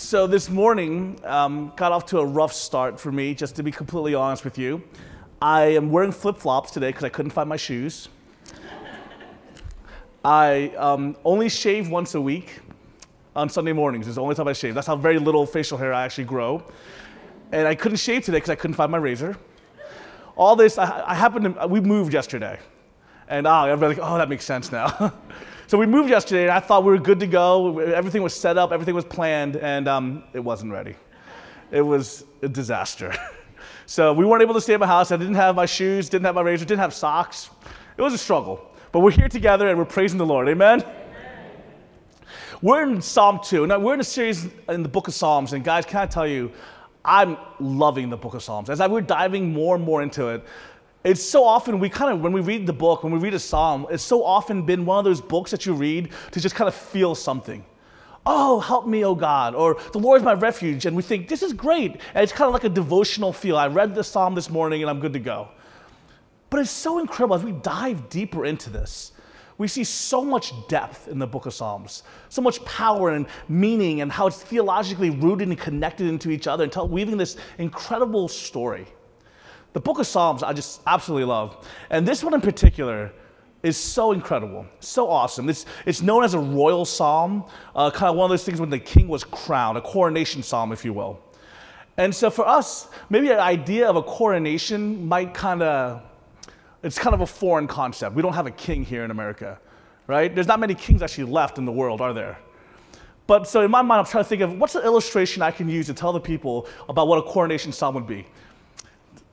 So this morning um, got off to a rough start for me, just to be completely honest with you. I am wearing flip flops today because I couldn't find my shoes. I um, only shave once a week on Sunday mornings. It's the only time I shave. That's how very little facial hair I actually grow. And I couldn't shave today because I couldn't find my razor. All this, I, I happened to, we moved yesterday. And ah, I'm like, oh, that makes sense now. so we moved yesterday, and I thought we were good to go. Everything was set up, everything was planned, and um, it wasn't ready. It was a disaster. so we weren't able to stay at my house. I didn't have my shoes, didn't have my razor, didn't have socks. It was a struggle. But we're here together and we're praising the Lord. Amen? We're in Psalm 2. Now, we're in a series in the book of Psalms, and guys, can I tell you, I'm loving the book of Psalms. As I, we're diving more and more into it, it's so often we kind of, when we read the book, when we read a psalm, it's so often been one of those books that you read to just kind of feel something. Oh, help me, oh God. Or the Lord is my refuge. And we think, this is great. And it's kind of like a devotional feel. I read the psalm this morning and I'm good to go. But it's so incredible as we dive deeper into this. We see so much depth in the book of Psalms, so much power and meaning, and how it's theologically rooted and connected into each other, and weaving this incredible story. The book of Psalms, I just absolutely love. And this one in particular is so incredible, so awesome. It's, it's known as a royal psalm, uh, kind of one of those things when the king was crowned, a coronation psalm, if you will. And so for us, maybe an idea of a coronation might kind of, it's kind of a foreign concept. We don't have a king here in America, right? There's not many kings actually left in the world, are there? But so in my mind, I'm trying to think of what's the illustration I can use to tell the people about what a coronation psalm would be.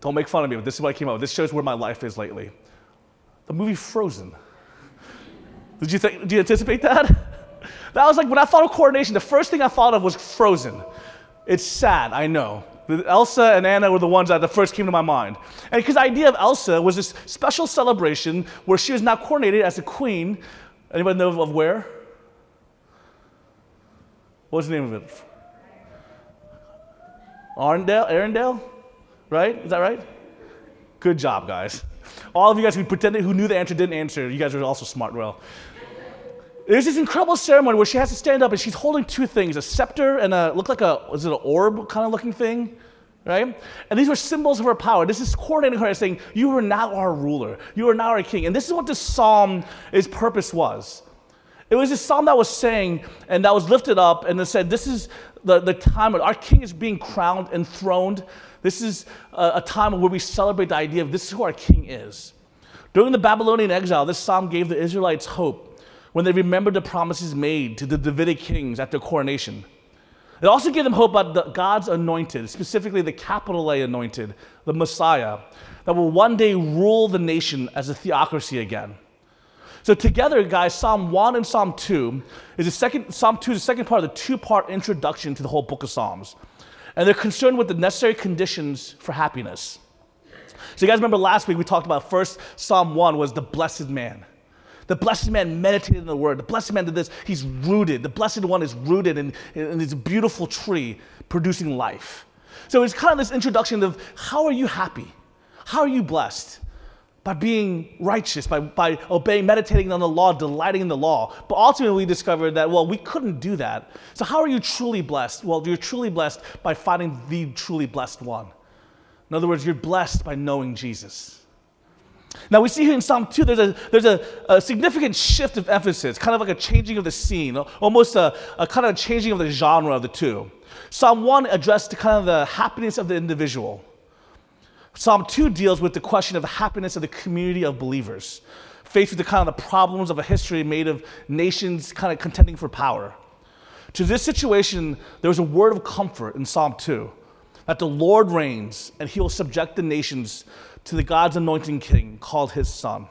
Don't make fun of me, but this is what I came up with. This shows where my life is lately. The movie Frozen. Did you, think, did you anticipate that? That was like when I thought of coronation, the first thing I thought of was Frozen. It's sad, I know. Elsa and Anna were the ones that the first came to my mind. And because the idea of Elsa was this special celebration where she was now coronated as a queen. Anybody know of where? What's the name of it? Arendelle? Arendelle? Right? Is that right? Good job, guys. All of you guys who pretended who knew the answer didn't answer, you guys are also smart. Well, there's this incredible ceremony where she has to stand up and she's holding two things: a scepter and a look like a is it an orb kind of looking thing, right? And these were symbols of her power. This is coordinating her saying, "You are now our ruler. You are now our king." And this is what this psalm, its purpose was. It was a psalm that was saying and that was lifted up and it said, "This is the, the time when our king is being crowned, enthroned." This is a, time where we celebrate the idea of this is who our king is. During the Babylonian exile, this psalm gave the Israelites hope when they remembered the promises made to the Davidic kings at their coronation. It also gave them hope about God's anointed, specifically the capital A anointed, the Messiah, that will one day rule the nation as a theocracy again. So together, guys, Psalm 1 and Psalm 2 is the second Psalm 2 is the second part of the two-part introduction to the whole book of Psalms and they're concerned with the necessary conditions for happiness. So, you guys remember last week we talked about first Psalm 1 was the blessed man. The blessed man meditated in the word. The blessed man did this. He's rooted. The blessed one is rooted in, in this beautiful tree producing life. So it's kind of this introduction of how are you happy? How are you blessed? By being righteous, by, by obeying, meditating on the law, delighting in the law. But ultimately, we discovered that, well, we couldn't do that. So, how are you truly blessed? Well, you're truly blessed by finding the truly blessed one. In other words, you're blessed by knowing Jesus. Now, we see here in Psalm 2, there's a, there's a, a significant shift of emphasis, kind of like a changing of the scene, almost a, a kind of changing of the genre of the two. Psalm 1 addressed kind of the happiness of the individual. Psalm 2 deals with the question of the happiness of the community of believers, faced with the kind of the problems of a history made of nations kind of contending for power. To this situation, there was a word of comfort in Psalm 2 that the Lord reigns and he will subject the nations to the God's anointing king called his son.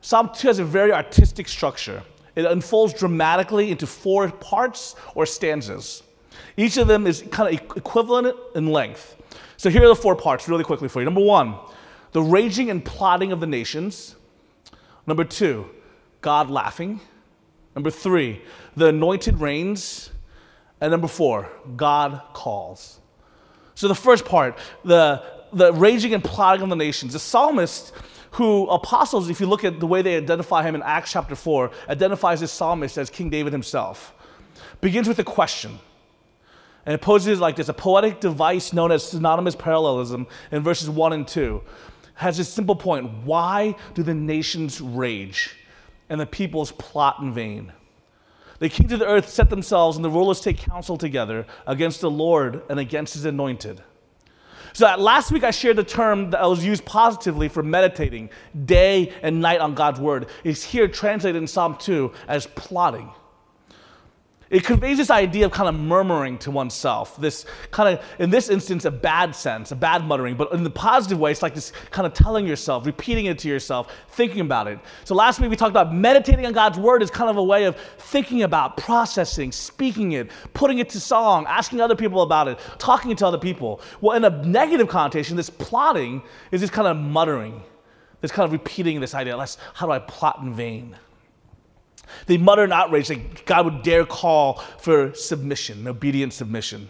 Psalm 2 has a very artistic structure. It unfolds dramatically into four parts or stanzas. Each of them is kind of equivalent in length. So here are the four parts really quickly for you. Number one, the raging and plotting of the nations. Number two, God laughing. Number three, the anointed reigns. And number four, God calls. So the first part, the, the raging and plotting of the nations. The psalmist, who apostles, if you look at the way they identify him in Acts chapter 4, identifies this psalmist as King David himself, begins with a question And it poses like this a poetic device known as synonymous parallelism in verses 1 and 2 has this simple point why do the nations rage and the peoples plot in vain? The kings of the earth set themselves and the rulers take counsel together against the Lord and against his anointed. So last week I shared the term that was used positively for meditating day and night on God's word. Is here translated in Psalm 2 as plotting. It conveys this idea of kind of murmuring to oneself. This kind of, in this instance, a bad sense, a bad muttering, but in the positive way, it's like this kind of telling yourself, repeating it to yourself, thinking about it. So last week we talked about meditating on God's word is kind of a way of thinking about, processing, speaking it, putting it to song, asking other people about it, talking to other people. Well, in a negative connotation, this plotting is this kind of muttering, this kind of repeating this idea. How do I plot in vain? They mutter in outrage that God would dare call for submission, obedient submission.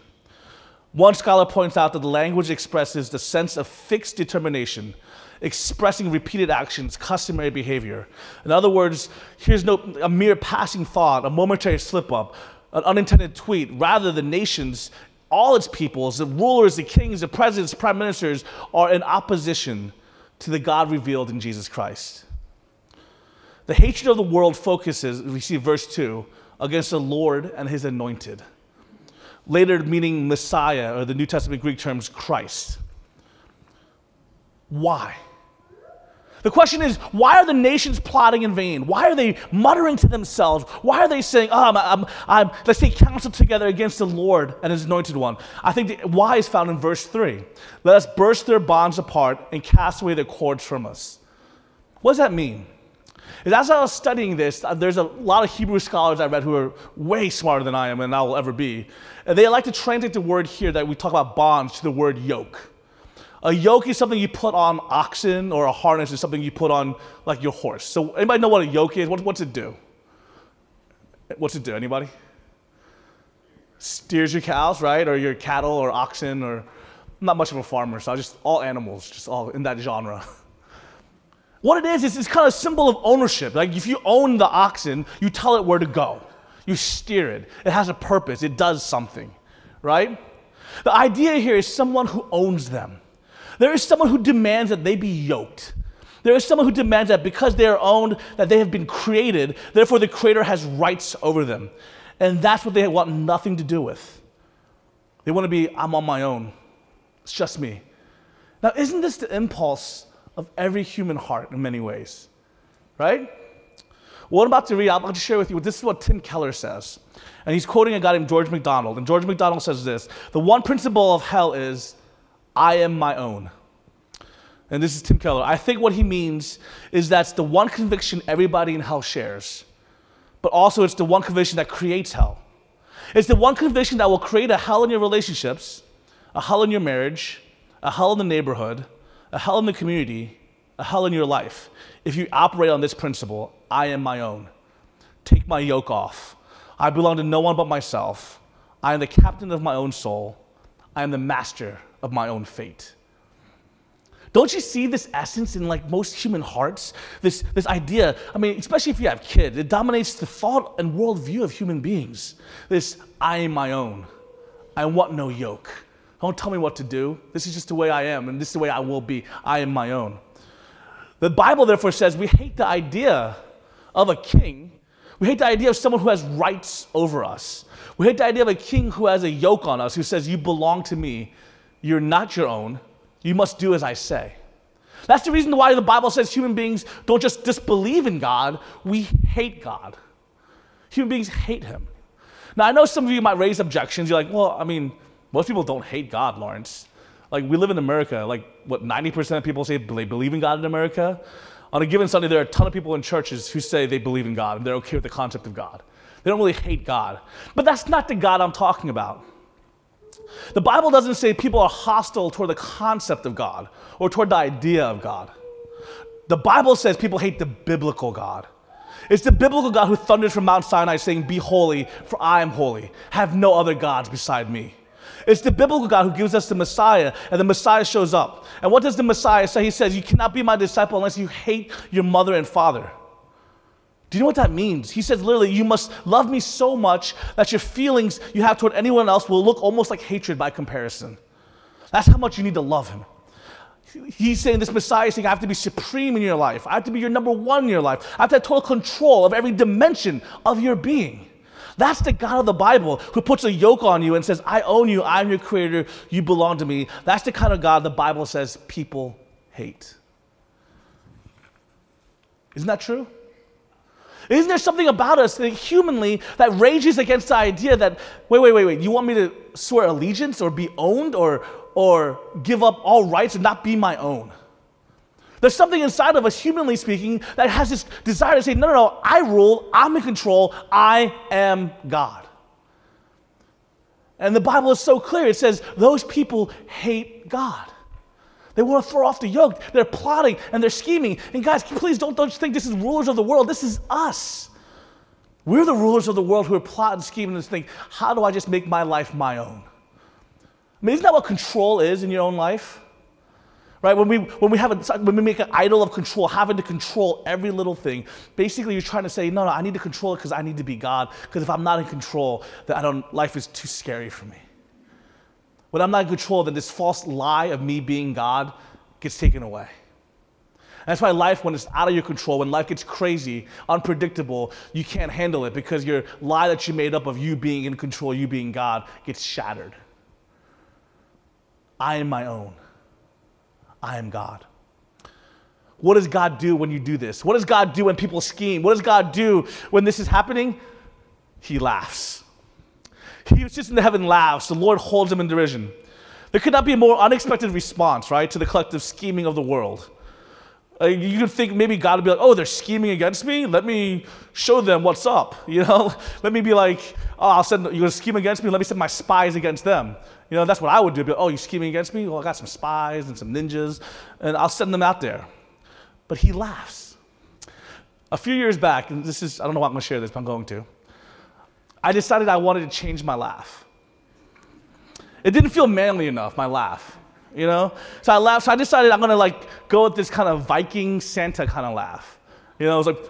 One scholar points out that the language expresses the sense of fixed determination, expressing repeated actions, customary behavior. In other words, here's no a mere passing thought, a momentary slip up, an unintended tweet. Rather, the nations, all its peoples, the rulers, the kings, the presidents, prime ministers, are in opposition to the God revealed in Jesus Christ. The hatred of the world focuses, as we see verse 2, against the Lord and his anointed. Later, meaning Messiah, or the New Testament Greek terms Christ. Why? The question is, why are the nations plotting in vain? Why are they muttering to themselves? Why are they saying, oh, I'm, I'm, I'm, let's take counsel together against the Lord and his anointed one? I think the why is found in verse 3. Let us burst their bonds apart and cast away their cords from us. What does that mean? As I was studying this, uh, there's a lot of Hebrew scholars I read who are way smarter than I am and I will ever be. And they like to translate the word here that we talk about bonds to the word yoke. A yoke is something you put on oxen, or a harness is something you put on like your horse. So anybody know what a yoke is? What, what's it do? What's it do? Anybody? Steers your cows, right? Or your cattle or oxen or I'm not much of a farmer, so I just all animals, just all in that genre. What it is, is it's kind of a symbol of ownership. Like if you own the oxen, you tell it where to go. You steer it. It has a purpose. It does something, right? The idea here is someone who owns them. There is someone who demands that they be yoked. There is someone who demands that because they are owned, that they have been created, therefore the creator has rights over them. And that's what they want nothing to do with. They want to be, I'm on my own. It's just me. Now, isn't this the impulse of every human heart in many ways, right? What I'm about to read, about to share with you, this is what Tim Keller says. And he's quoting a guy named George MacDonald. And George MacDonald says this The one principle of hell is, I am my own. And this is Tim Keller. I think what he means is that's the one conviction everybody in hell shares, but also it's the one conviction that creates hell. It's the one conviction that will create a hell in your relationships, a hell in your marriage, a hell in the neighborhood, a hell in the community, a hell in your life. If you operate on this principle, I am my own. Take my yoke off. I belong to no one but myself. I am the captain of my own soul. I am the master of my own fate. Don't you see this essence in like most human hearts? This, this idea, I mean, especially if you have kids, it dominates the thought and worldview of human beings. This I am my own. I want no yoke. Don't tell me what to do. This is just the way I am, and this is the way I will be. I am my own. The Bible, therefore, says we hate the idea of a king. We hate the idea of someone who has rights over us. We hate the idea of a king who has a yoke on us, who says, You belong to me. You're not your own. You must do as I say. That's the reason why the Bible says human beings don't just disbelieve in God, we hate God. Human beings hate him. Now, I know some of you might raise objections. You're like, well, I mean, most people don't hate God, Lawrence. Like, we live in America. Like, what, 90% of people say they believe in God in America? On a given Sunday, there are a ton of people in churches who say they believe in God and they're okay with the concept of God. They don't really hate God. But that's not the God I'm talking about. The Bible doesn't say people are hostile toward the concept of God or toward the idea of God. The Bible says people hate the biblical God. It's the biblical God who thunders from Mount Sinai saying, Be holy, for I am holy. Have no other gods beside me. It's the biblical God who gives us the Messiah, and the Messiah shows up. And what does the Messiah say? He says, You cannot be my disciple unless you hate your mother and father. Do you know what that means? He says literally, you must love me so much that your feelings you have toward anyone else will look almost like hatred by comparison. That's how much you need to love him. He's saying this Messiah is saying, I have to be supreme in your life. I have to be your number one in your life. I have to have total control of every dimension of your being. That's the God of the Bible who puts a yoke on you and says, I own you, I'm your creator, you belong to me. That's the kind of God the Bible says people hate. Isn't that true? Isn't there something about us that humanly that rages against the idea that, wait, wait, wait, wait, you want me to swear allegiance or be owned or, or give up all rights and not be my own? There's something inside of us, humanly speaking, that has this desire to say, no, no, no, I rule, I'm in control, I am God. And the Bible is so clear. It says those people hate God. They want to throw off the yoke. They're plotting and they're scheming. And guys, please don't, don't think this is rulers of the world. This is us. We're the rulers of the world who are plotting, scheming, and think, how do I just make my life my own? I mean, isn't that what control is in your own life? Right? When we, when we, have a, when we make an idol of control, having to control every little thing, basically you're trying to say, no, no, I need to control it because I need to be God. Because if I'm not in control, then I don't, life is too scary for me. When I'm not in control, then this false lie of me being God gets taken away. And that's why life, when it's out of your control, when life gets crazy, unpredictable, you can't handle it because your lie that you made up of you being in control, you being God, gets shattered. I am my own. I am God. What does God do when you do this? What does God do when people scheme? What does God do when this is happening? He laughs. He was just in the heaven laughs. The Lord holds him in derision. There could not be a more unexpected response, right, to the collective scheming of the world. Uh, you could think maybe God would be like, oh, they're scheming against me? Let me show them what's up. You know, let me be like, oh, I'll send, you're to scheme against me? Let me send my spies against them. You know, that's what I would do. But, oh, you're scheming against me? Well, I got some spies and some ninjas, and I'll send them out there. But he laughs. A few years back, and this is, I don't know why I'm going to share this, but I'm going to. I decided I wanted to change my laugh. It didn't feel manly enough, my laugh, you know? So I laughed, so I decided I'm gonna like go with this kind of Viking Santa kind of laugh. You know, I was like,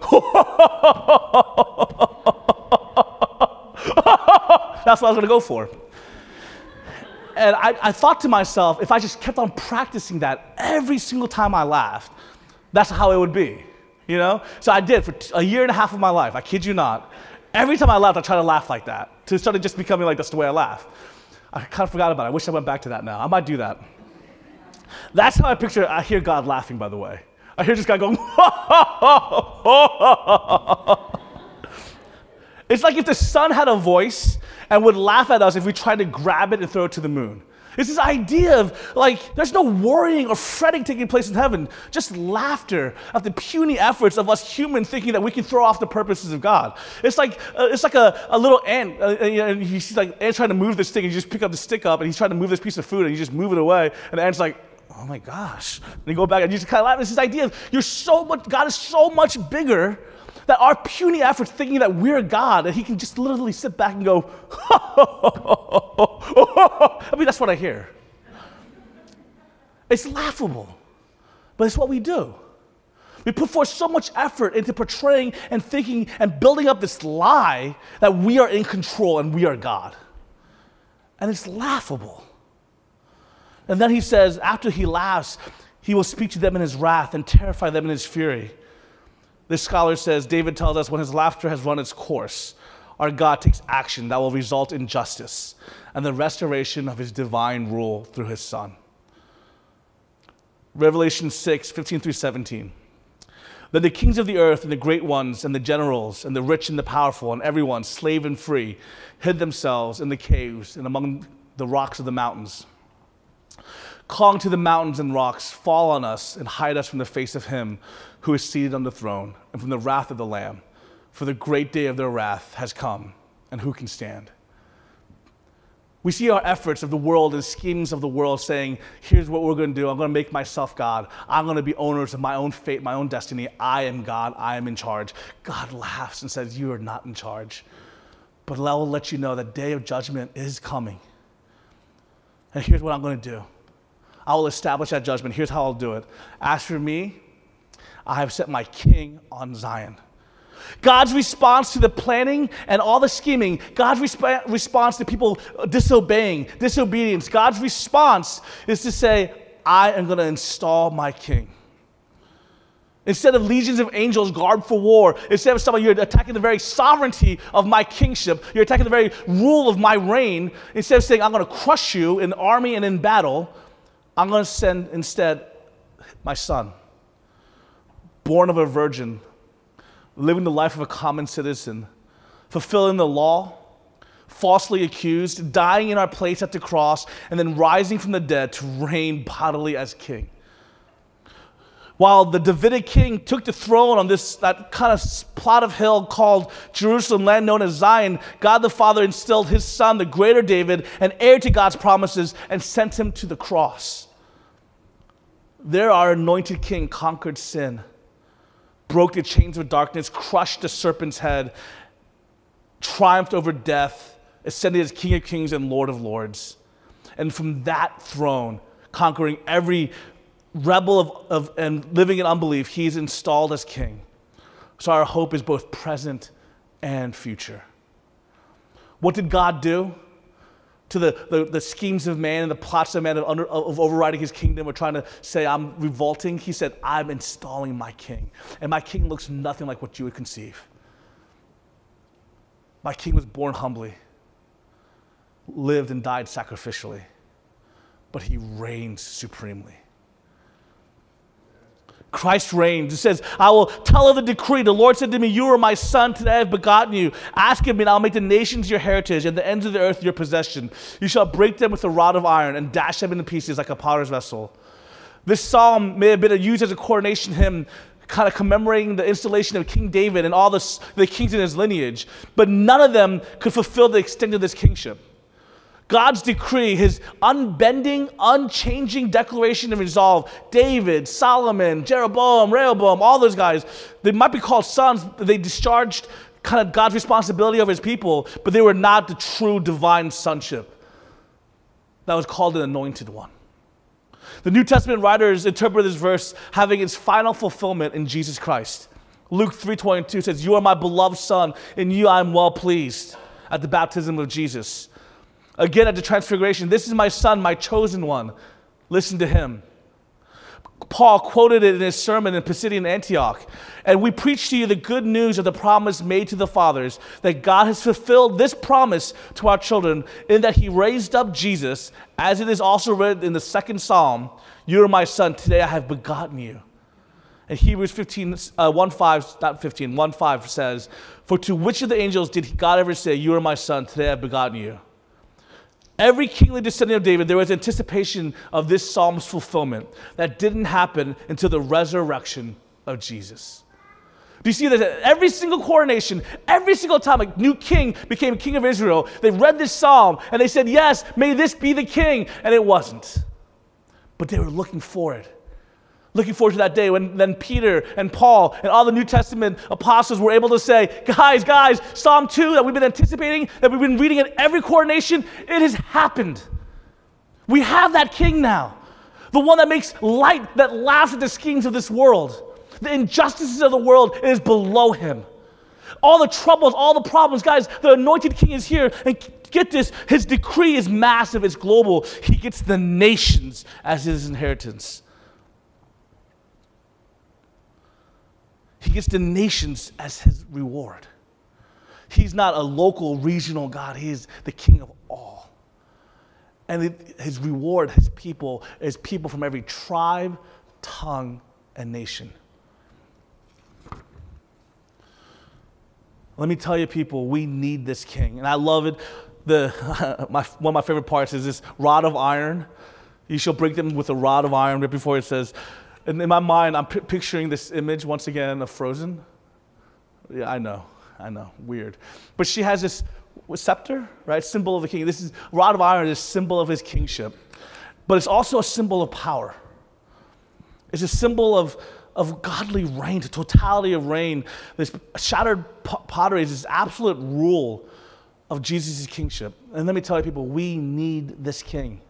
that's what I was gonna go for. And I, I thought to myself, if I just kept on practicing that every single time I laughed, that's how it would be, you know? So I did for a year and a half of my life, I kid you not. Every time I laughed, I try to laugh like that. To start just becoming like that's the way I laugh. I kind of forgot about it. I wish I went back to that now. I might do that. That's how I picture I hear God laughing, by the way. I hear this guy going, It's like if the sun had a voice and would laugh at us if we tried to grab it and throw it to the moon. It's this idea of like, there's no worrying or fretting taking place in heaven, just laughter at the puny efforts of us humans thinking that we can throw off the purposes of God. It's like, uh, it's like a, a little ant, uh, and he's like, ant trying to move this thing, and you just pick up the stick up, and he's trying to move this piece of food, and you just move it away, and the ant's like, oh my gosh. And you go back, and just kind of laugh. It's this idea of you're so much, God is so much bigger that our puny efforts thinking that we're God, that He can just literally sit back and go, I mean, that's what I hear. It's laughable, but it's what we do. We put forth so much effort into portraying and thinking and building up this lie that we are in control and we are God. And it's laughable. And then he says, after he laughs, he will speak to them in his wrath and terrify them in his fury. This scholar says David tells us when his laughter has run its course, our God takes action that will result in justice and the restoration of his divine rule through his Son. Revelation 6, 15 through 17. Then the kings of the earth and the great ones and the generals and the rich and the powerful and everyone, slave and free, hid themselves in the caves and among the rocks of the mountains. Calling to the mountains and rocks, fall on us and hide us from the face of him who is seated on the throne and from the wrath of the Lamb. For the great day of their wrath has come, and who can stand? We see our efforts of the world and schemes of the world saying, here's what we're going to do. I'm going to make myself God. I'm going to be owners of my own fate, my own destiny. I am God. I am in charge. God laughs and says, You are not in charge. But I will let you know that day of judgment is coming. And here's what I'm going to do I will establish that judgment. Here's how I'll do it. As for me, I have set my king on Zion. God's response to the planning and all the scheming, God's resp- response to people disobeying, disobedience, God's response is to say, I am going to install my king. Instead of legions of angels garbed for war, instead of someone, you're attacking the very sovereignty of my kingship, you're attacking the very rule of my reign. Instead of saying, I'm going to crush you in army and in battle, I'm going to send instead my son, born of a virgin, living the life of a common citizen, fulfilling the law, falsely accused, dying in our place at the cross, and then rising from the dead to reign bodily as king while the Davidic king took the throne on this that kind of plot of hill called Jerusalem, land known as Zion, God the Father instilled his son, the greater David, an heir to God's promises, and sent him to the cross. There, our anointed king conquered sin, broke the chains of darkness, crushed the serpent's head, triumphed over death, ascended as King of kings and Lord of lords. And from that throne, conquering every rebel of, of, and living in unbelief, he's installed as king. So our hope is both present and future. What did God do to the, the, the schemes of man and the plots of man of, under, of overriding his kingdom or trying to say, I'm revolting? He said, I'm installing my king. And my king looks nothing like what you would conceive. My king was born humbly, lived and died sacrificially, but he reigns supremely. Christ reigns. It says, I will tell of the decree. The Lord said to me, You are my son, today I have begotten you. Ask of me, and I'll make the nations your heritage, and the ends of the earth your possession. You shall break them with a rod of iron, and dash them into pieces like a potter's vessel. This psalm may have been used as a coronation hymn, kind of commemorating the installation of King David and all the, the kings in his lineage, but none of them could fulfill the extent of this kingship. God's decree, his unbending, unchanging declaration of resolve. David, Solomon, Jeroboam, Rehoboam, all those guys, they might be called sons, they discharged kind of God's responsibility over his people, but they were not the true divine sonship. That was called an anointed one. The New Testament writers interpret this verse having its final fulfillment in Jesus Christ. Luke 3:22 says, "You are my beloved son, in you I am well pleased." At the baptism of Jesus. Again, at the transfiguration, this is my son, my chosen one. Listen to him. Paul quoted it in his sermon in Pisidian Antioch. And we preach to you the good news of the promise made to the fathers that God has fulfilled this promise to our children in that he raised up Jesus, as it is also written in the second psalm You are my son, today I have begotten you. And Hebrews 15, uh, 1 5, not 15, 1 5 says, For to which of the angels did God ever say, You are my son, today I have begotten you? Every kingly descendant of David, there was anticipation of this psalm's fulfillment that didn't happen until the resurrection of Jesus. Do you see that every single coronation, every single time a new king became king of Israel, they read this psalm and they said, Yes, may this be the king. And it wasn't. But they were looking for it. Looking forward to that day when then Peter and Paul and all the New Testament apostles were able to say, guys, guys, Psalm 2 that we've been anticipating, that we've been reading at every coronation, it has happened. We have that king now. The one that makes light, that laughs at the schemes of this world. The injustices of the world is below him. All the troubles, all the problems, guys, the anointed king is here. And get this, his decree is massive, it's global. He gets the nations as his inheritance. He gets the nations as his reward. He's not a local, regional God, he is the king of all. And his reward, his people, is people from every tribe, tongue, and nation. Let me tell you, people, we need this king. And I love it. The, my, one of my favorite parts is this rod of iron. You shall break them with a rod of iron, right before it says, and in my mind, I'm p- picturing this image once again of Frozen. Yeah, I know, I know, weird. But she has this scepter, right? Symbol of the king. This is rod of iron is symbol of his kingship, but it's also a symbol of power. It's a symbol of of godly reign, the totality of reign. This shattered pottery is this absolute rule of Jesus' kingship. And let me tell you, people, we need this king.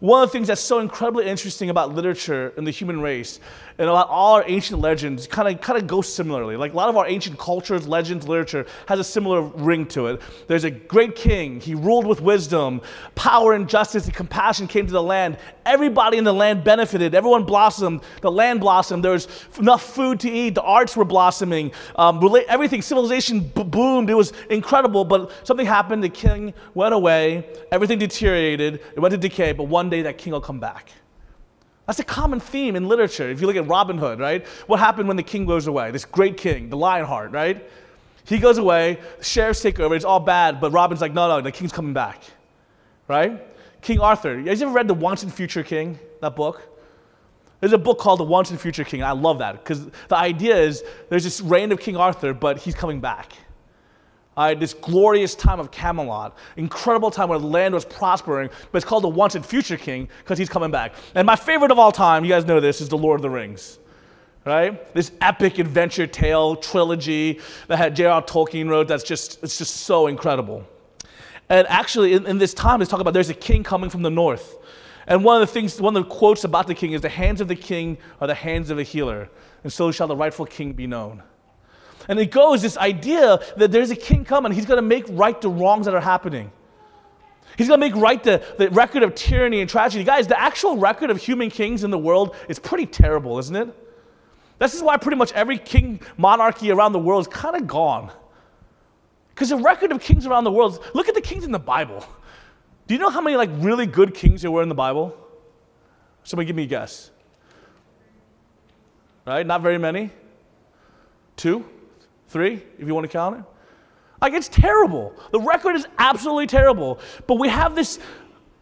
One of the things that's so incredibly interesting about literature and the human race and about all our ancient legends kind of kind of go similarly. Like a lot of our ancient cultures, legends, literature has a similar ring to it. There's a great king. He ruled with wisdom, power and justice and compassion came to the land. Everybody in the land benefited. Everyone blossomed. The land blossomed. There was enough food to eat. The arts were blossoming. Um, everything, civilization boomed. It was incredible. But something happened. The king went away. Everything deteriorated. It went to decay. But one day that king will come back. That's a common theme in literature. If you look at Robin Hood, right? What happened when the king goes away? This great king, the Lionheart, right? He goes away, the sheriffs take over, it's all bad, but Robin's like, no, no, the king's coming back, right? King Arthur. You guys ever read The Once and Future King, that book? There's a book called The Once and Future King. And I love that because the idea is there's this reign of King Arthur, but he's coming back. Uh, this glorious time of Camelot, incredible time where the land was prospering, but it's called the once and future king because he's coming back. And my favorite of all time, you guys know this, is The Lord of the Rings. Right? This epic adventure tale trilogy that had J.R. Tolkien wrote that's just, it's just so incredible. And actually, in, in this time, they talk about there's a king coming from the north. And one of the things, one of the quotes about the king is the hands of the king are the hands of a healer, and so shall the rightful king be known. And it goes this idea that there's a king coming. He's going to make right the wrongs that are happening. He's going to make right the, the record of tyranny and tragedy. Guys, the actual record of human kings in the world is pretty terrible, isn't it? This is why pretty much every king monarchy around the world is kind of gone. Because the record of kings around the world, look at the kings in the Bible. Do you know how many like really good kings there were in the Bible? Somebody give me a guess. Right? Not very many. Two? Three, if you want to count it. Like, it's terrible. The record is absolutely terrible. But we have this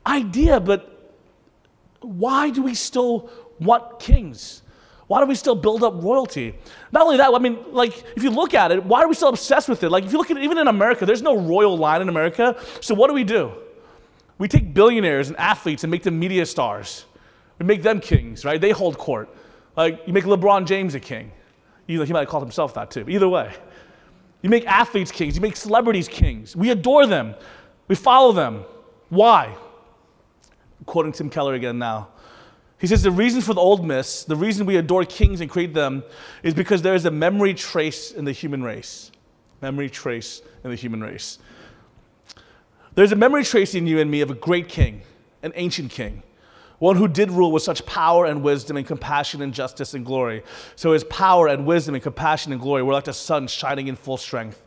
idea, but why do we still want kings? Why do we still build up royalty? Not only that, I mean, like, if you look at it, why are we still obsessed with it? Like, if you look at it, even in America, there's no royal line in America. So, what do we do? We take billionaires and athletes and make them media stars. We make them kings, right? They hold court. Like, you make LeBron James a king. Either he might have called himself that too. Either way, you make athletes kings, you make celebrities kings. We adore them, we follow them. Why? Quoting Tim Keller again now. He says the reason for the old myths, the reason we adore kings and create them, is because there is a memory trace in the human race. Memory trace in the human race. There's a memory trace in you and me of a great king, an ancient king one who did rule with such power and wisdom and compassion and justice and glory. So his power and wisdom and compassion and glory were like the sun shining in full strength.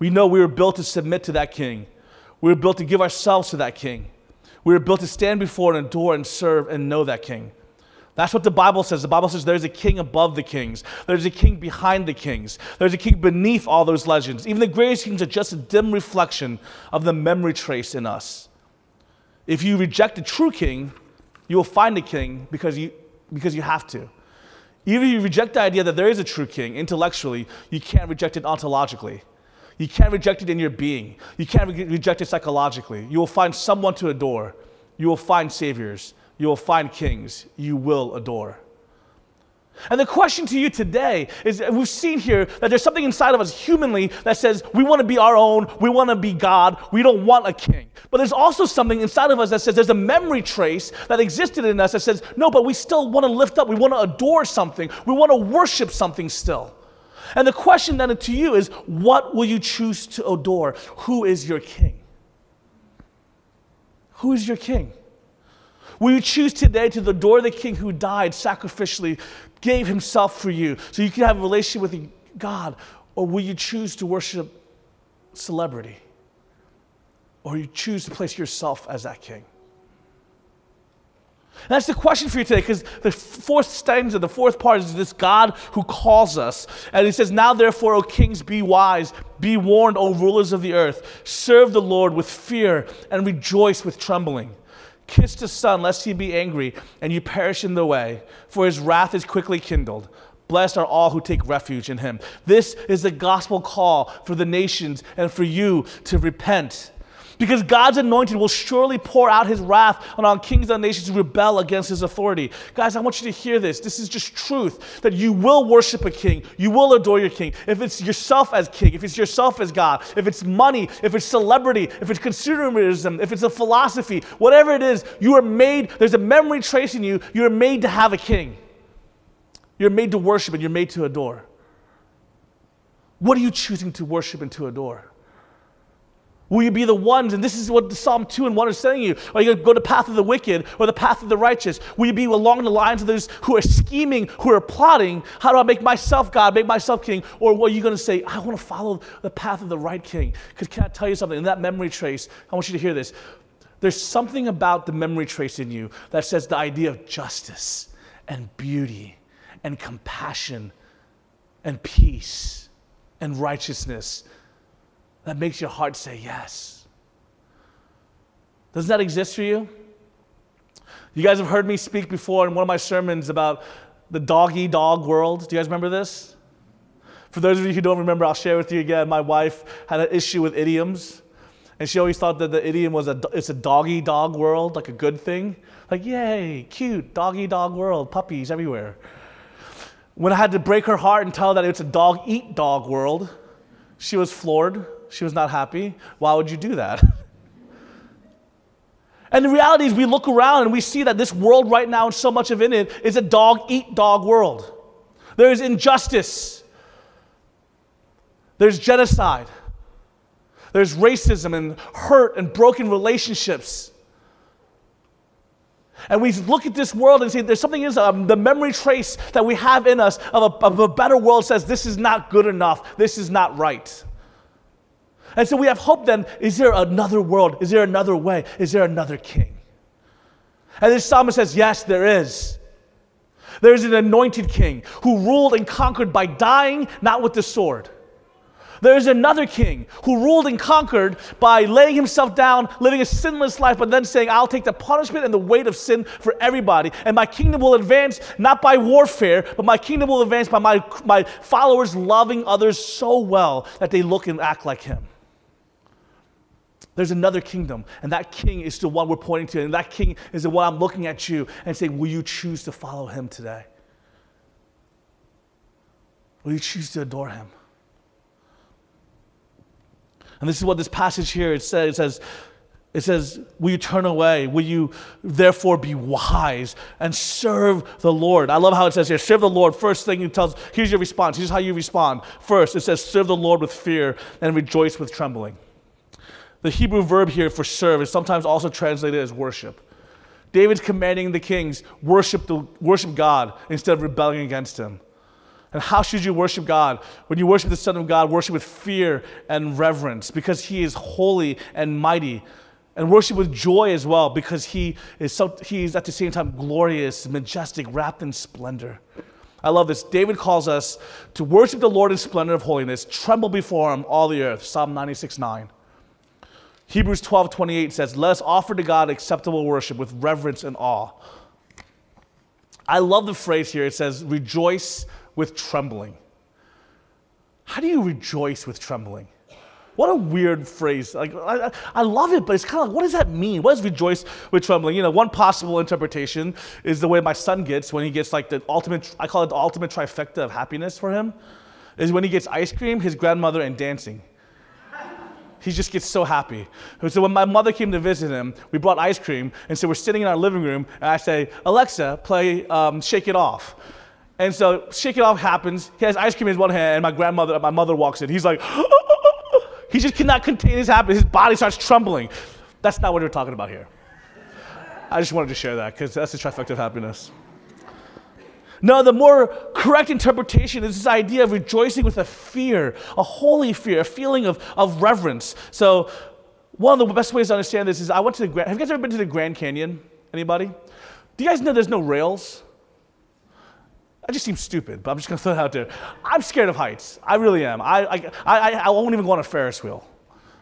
We know we were built to submit to that king. We were built to give ourselves to that king. We were built to stand before and adore and serve and know that king. That's what the Bible says. The Bible says there's a king above the kings. There's a king behind the kings. There's a king beneath all those legends. Even the greatest kings are just a dim reflection of the memory trace in us. If you reject the true king, you will find a king because you, because you have to. Even if you reject the idea that there is a true king intellectually, you can't reject it ontologically. You can't reject it in your being. You can't re- reject it psychologically. You will find someone to adore. You will find saviors. You will find kings. You will adore. And the question to you today is we've seen here that there's something inside of us humanly that says we want to be our own, we want to be God, we don't want a king. But there's also something inside of us that says there's a memory trace that existed in us that says, no, but we still want to lift up, we want to adore something, we want to worship something still. And the question then to you is what will you choose to adore? Who is your king? Who is your king? Will you choose today to adore the king who died sacrificially gave himself for you so you can have a relationship with God? Or will you choose to worship celebrity? Or you choose to place yourself as that king? And that's the question for you today, because the fourth stanza, the fourth part is this God who calls us. And he says, Now therefore, O kings, be wise, be warned, O rulers of the earth. Serve the Lord with fear and rejoice with trembling. Kiss the Son, lest he be angry and you perish in the way, for his wrath is quickly kindled. Blessed are all who take refuge in him. This is the gospel call for the nations and for you to repent. Because God's anointed will surely pour out his wrath on kings and nations who rebel against his authority. Guys, I want you to hear this. This is just truth that you will worship a king. You will adore your king. If it's yourself as king, if it's yourself as God, if it's money, if it's celebrity, if it's consumerism, if it's a philosophy, whatever it is, you are made, there's a memory trace in you. You are made to have a king. You're made to worship and you're made to adore. What are you choosing to worship and to adore? Will you be the ones, and this is what Psalm 2 and 1 are saying you, are you going to go the path of the wicked or the path of the righteous? Will you be along the lines of those who are scheming, who are plotting, how do I make myself God, make myself king? Or are you going to say, I want to follow the path of the right king? Because can I tell you something? In that memory trace, I want you to hear this. There's something about the memory trace in you that says the idea of justice and beauty and compassion and peace and righteousness that makes your heart say yes. Doesn't that exist for you? You guys have heard me speak before in one of my sermons about the doggy dog world. Do you guys remember this? For those of you who don't remember, I'll share with you again. My wife had an issue with idioms, and she always thought that the idiom was a it's a doggy dog world, like a good thing. Like, yay, cute, doggy dog world, puppies everywhere. When I had to break her heart and tell her that it's a dog eat dog world, she was floored. She was not happy. Why would you do that? And the reality is, we look around and we see that this world right now, and so much of it is a dog eat dog world. There is injustice, there's genocide, there's racism and hurt and broken relationships. And we look at this world and see there's something in um, the memory trace that we have in us of a, of a better world says this is not good enough, this is not right. And so we have hope then is there another world? Is there another way? Is there another king? And this psalmist says, Yes, there is. There's an anointed king who ruled and conquered by dying, not with the sword. There's another king who ruled and conquered by laying himself down, living a sinless life, but then saying, I'll take the punishment and the weight of sin for everybody. And my kingdom will advance not by warfare, but my kingdom will advance by my, my followers loving others so well that they look and act like him. There's another kingdom, and that king is the one we're pointing to, and that king is the one I'm looking at you and saying, Will you choose to follow him today? Will you choose to adore him? And this is what this passage here it says. It says, it says, Will you turn away? Will you therefore be wise and serve the Lord? I love how it says here, serve the Lord. First thing it tells, here's your response. Here's how you respond. First, it says, serve the Lord with fear and rejoice with trembling. The Hebrew verb here for serve is sometimes also translated as worship. David's commanding the kings, worship, the, worship God instead of rebelling against him. And how should you worship God? When you worship the Son of God, worship with fear and reverence because He is holy and mighty. And worship with joy as well because He is so He is at the same time glorious, majestic, wrapped in splendor. I love this. David calls us to worship the Lord in splendor of holiness, tremble before Him, all the earth. Psalm 96 9. Hebrews 12 28 says, Let us offer to God acceptable worship with reverence and awe. I love the phrase here. It says, Rejoice with trembling. How do you rejoice with trembling? What a weird phrase. Like I, I love it, but it's kind of like, what does that mean? What does rejoice with trembling? You know, one possible interpretation is the way my son gets when he gets like the ultimate, I call it the ultimate trifecta of happiness for him, is when he gets ice cream, his grandmother, and dancing. He just gets so happy. So when my mother came to visit him, we brought ice cream, and so we're sitting in our living room, and I say, Alexa, play um, Shake It Off. And so Shake It Off happens. He has ice cream in his one hand, and my grandmother, my mother walks in. He's like, he just cannot contain his happiness. His body starts trembling. That's not what we're talking about here. I just wanted to share that because that's the trifecta of happiness. No, the more correct interpretation is this idea of rejoicing with a fear, a holy fear, a feeling of, of reverence. So, one of the best ways to understand this is I went to the Grand. Have you guys ever been to the Grand Canyon? Anybody? Do you guys know there's no rails? That just seems stupid, but I'm just gonna throw it out there. I'm scared of heights. I really am. I, I, I, I won't even go on a Ferris wheel.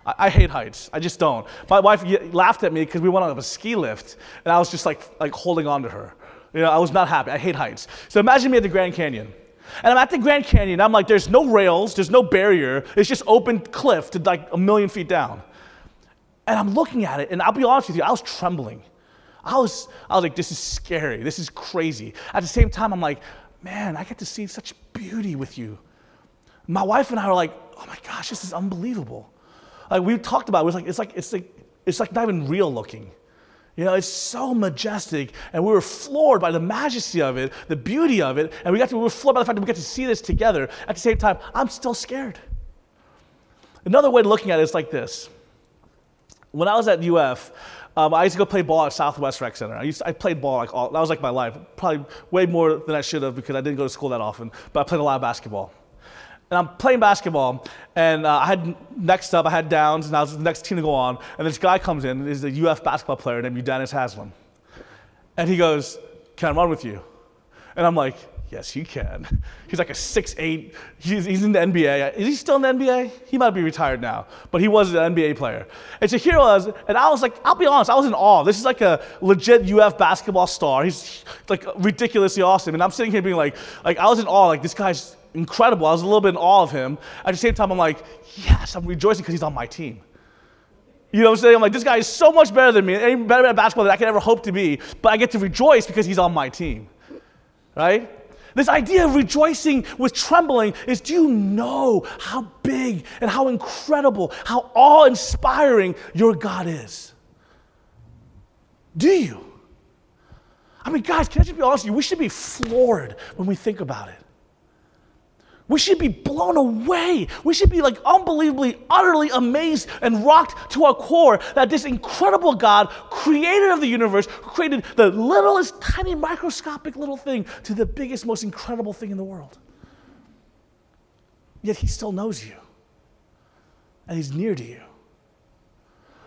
I, I hate heights. I just don't. My wife laughed at me because we went on a ski lift, and I was just like, like holding on to her. You know, I was not happy. I hate heights. So imagine me at the Grand Canyon. And I'm at the Grand Canyon. I'm like, there's no rails, there's no barrier. It's just open cliff to like a million feet down. And I'm looking at it, and I'll be honest with you, I was trembling. I was, I was like, this is scary. This is crazy. At the same time, I'm like, man, I get to see such beauty with you. My wife and I were like, oh my gosh, this is unbelievable. Like we talked about, it, it was like, it's like, it's like, it's like not even real looking. You know, it's so majestic, and we were floored by the majesty of it, the beauty of it, and we got to, we were floored by the fact that we got to see this together. At the same time, I'm still scared. Another way of looking at it is like this. When I was at UF, um, I used to go play ball at Southwest Rec Center. I, used to, I played ball like all, that was like my life, probably way more than I should have because I didn't go to school that often, but I played a lot of basketball and I'm playing basketball, and uh, I had next up, I had downs, and I was the next team to go on, and this guy comes in, he's a UF basketball player named Udonis Haslem, and he goes, "Can I run with you?" And I'm like, "Yes, you can." He's like a 6'8", he's, he's in the NBA. Is he still in the NBA? He might be retired now, but he was an NBA player. And so here I was, and I was like, I'll be honest, I was in awe. This is like a legit UF basketball star. He's like ridiculously awesome, and I'm sitting here being like, like I was in awe, like this guy's incredible. I was a little bit in awe of him. At the same time, I'm like, yes, I'm rejoicing because he's on my team. You know what I'm saying? I'm like, this guy is so much better than me, and better at basketball than I could ever hope to be, but I get to rejoice because he's on my team. Right? This idea of rejoicing with trembling is do you know how big and how incredible, how awe inspiring your God is? Do you? I mean, guys, can I just be honest with you? We should be floored when we think about it. We should be blown away. We should be like unbelievably, utterly amazed and rocked to our core that this incredible God, creator of the universe, created the littlest, tiny, microscopic little thing to the biggest, most incredible thing in the world. Yet he still knows you and he's near to you.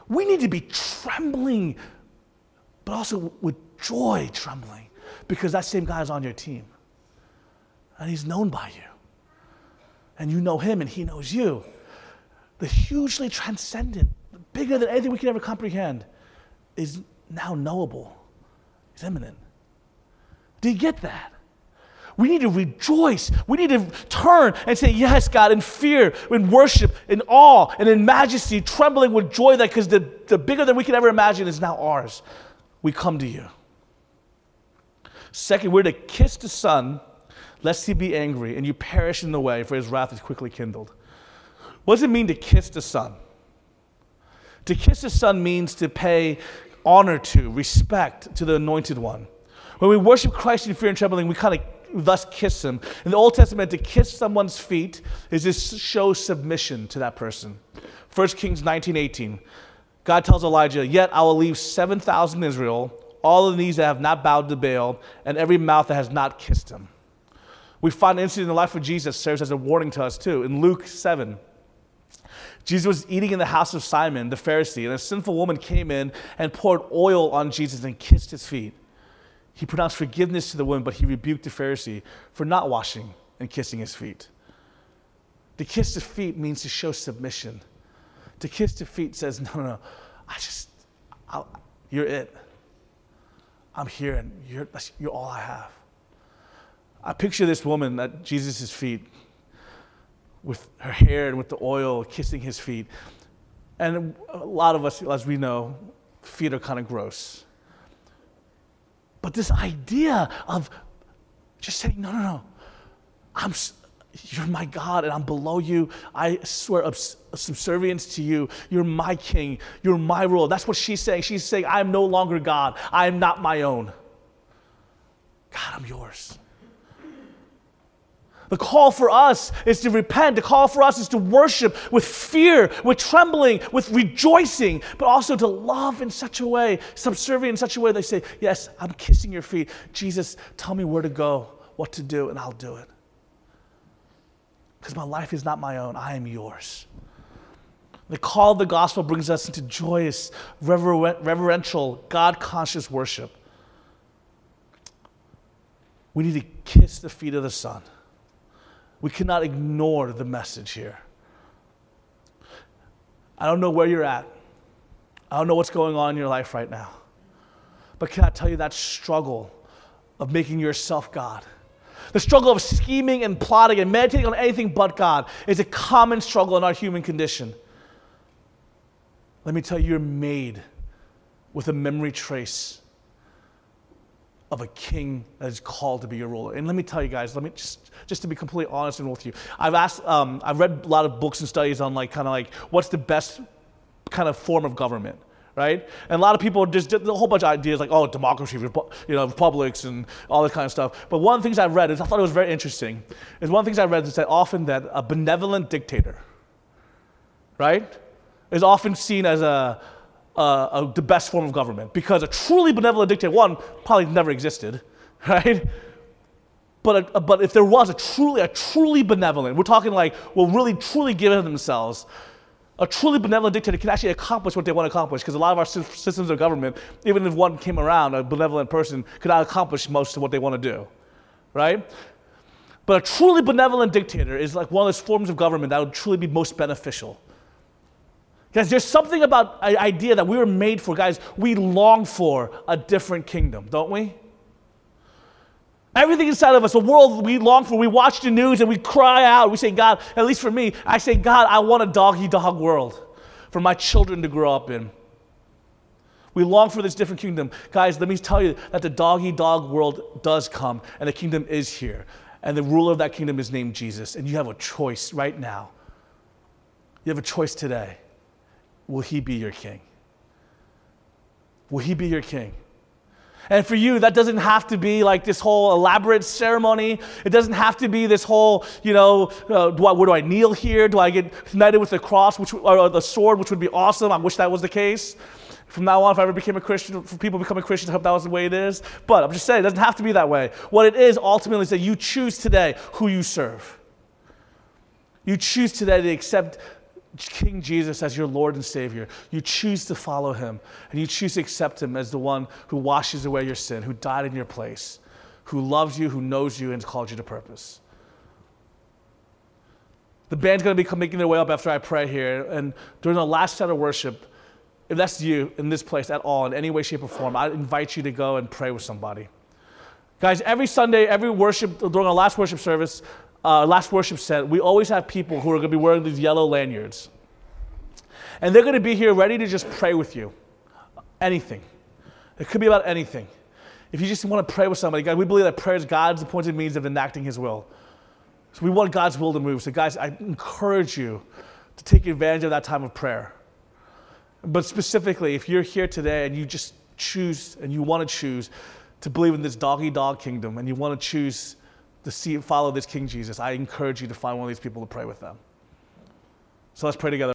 We need to be trembling, but also with joy trembling because that same God is on your team and he's known by you and you know him and he knows you. The hugely transcendent, bigger than anything we can ever comprehend, is now knowable, is imminent. Do you get that? We need to rejoice. We need to turn and say, Yes, God, in fear, in worship, in awe, and in majesty, trembling with joy that because the, the bigger than we can ever imagine is now ours. We come to you. Second, we're to kiss the Son lest he be angry and you perish in the way, for his wrath is quickly kindled. What does it mean to kiss the Son? To kiss the Son means to pay honor to, respect to the anointed one. When we worship Christ in fear and trembling, we kind of thus kiss him. In the Old Testament, to kiss someone's feet is to show submission to that person. 1 Kings 19 18. God tells Elijah, Yet I will leave 7,000 in Israel, all of these that have not bowed to Baal, and every mouth that has not kissed him. We find an incident in the life of Jesus serves as a warning to us too. In Luke 7, Jesus was eating in the house of Simon, the Pharisee, and a sinful woman came in and poured oil on Jesus and kissed his feet. He pronounced forgiveness to the woman, but he rebuked the Pharisee for not washing and kissing his feet. To kiss the feet means to show submission. To kiss the feet says, no, no, no, I just, I'll, you're it. I'm here and you're, you're all I have. I picture this woman at Jesus' feet with her hair and with the oil kissing his feet. And a lot of us, as we know, feet are kind of gross. But this idea of just saying, no, no, no, I'm, you're my God and I'm below you. I swear subservience to you. You're my king. You're my ruler. That's what she's saying. She's saying, I am no longer God. I am not my own. God, I'm yours. The call for us is to repent. The call for us is to worship with fear, with trembling, with rejoicing, but also to love in such a way, subservient in such a way they say, Yes, I'm kissing your feet. Jesus, tell me where to go, what to do, and I'll do it. Because my life is not my own, I am yours. The call of the gospel brings us into joyous, reverential, God conscious worship. We need to kiss the feet of the Son. We cannot ignore the message here. I don't know where you're at. I don't know what's going on in your life right now. But can I tell you that struggle of making yourself God? The struggle of scheming and plotting and meditating on anything but God is a common struggle in our human condition. Let me tell you, you're made with a memory trace of a king that is called to be a ruler. And let me tell you guys, let me just, just to be completely honest and with you, I've asked, um, I've read a lot of books and studies on like kind of like what's the best kind of form of government, right? And a lot of people just did a whole bunch of ideas like, oh, democracy, repu- you know, republics and all that kind of stuff. But one of the things I read is I thought it was very interesting. Is one of the things I read is that often that a benevolent dictator, right, is often seen as a uh, uh, the best form of government because a truly benevolent dictator, one, probably never existed, right? But, a, but if there was a truly, a truly benevolent, we're talking like, will really truly give it themselves, a truly benevolent dictator can actually accomplish what they want to accomplish because a lot of our systems of government, even if one came around, a benevolent person could not accomplish most of what they want to do, right? But a truly benevolent dictator is like one of those forms of government that would truly be most beneficial. Guys, there's something about an idea that we were made for. Guys, we long for a different kingdom, don't we? Everything inside of us, the world we long for, we watch the news and we cry out. We say, God, at least for me, I say, God, I want a doggy dog world for my children to grow up in. We long for this different kingdom. Guys, let me tell you that the doggy dog world does come and the kingdom is here. And the ruler of that kingdom is named Jesus. And you have a choice right now. You have a choice today. Will he be your king? Will he be your king? And for you, that doesn't have to be like this whole elaborate ceremony. It doesn't have to be this whole, you know, uh, do I, where do I kneel here? Do I get knighted with the cross, which, or the sword, which would be awesome? I wish that was the case. From now on, if I ever became a Christian, for people becoming Christians, I hope that was the way it is. But I'm just saying, it doesn't have to be that way. What it is ultimately is that you choose today who you serve. You choose today to accept King Jesus as your Lord and Savior, you choose to follow him and you choose to accept him as the one who washes away your sin, who died in your place, who loves you, who knows you, and has called you to purpose. The band's going to be making their way up after I pray here. And during the last set of worship, if that's you in this place at all, in any way, shape, or form, I invite you to go and pray with somebody. Guys, every Sunday, every worship, during our last worship service, uh, last worship set, we always have people who are going to be wearing these yellow lanyards. And they're going to be here ready to just pray with you. Anything. It could be about anything. If you just want to pray with somebody, guys, we believe that prayer is God's appointed means of enacting His will. So we want God's will to move. So, guys, I encourage you to take advantage of that time of prayer. But specifically, if you're here today and you just choose and you want to choose to believe in this doggy dog kingdom and you want to choose to see, follow this King Jesus, I encourage you to find one of these people to pray with them. So let's pray together.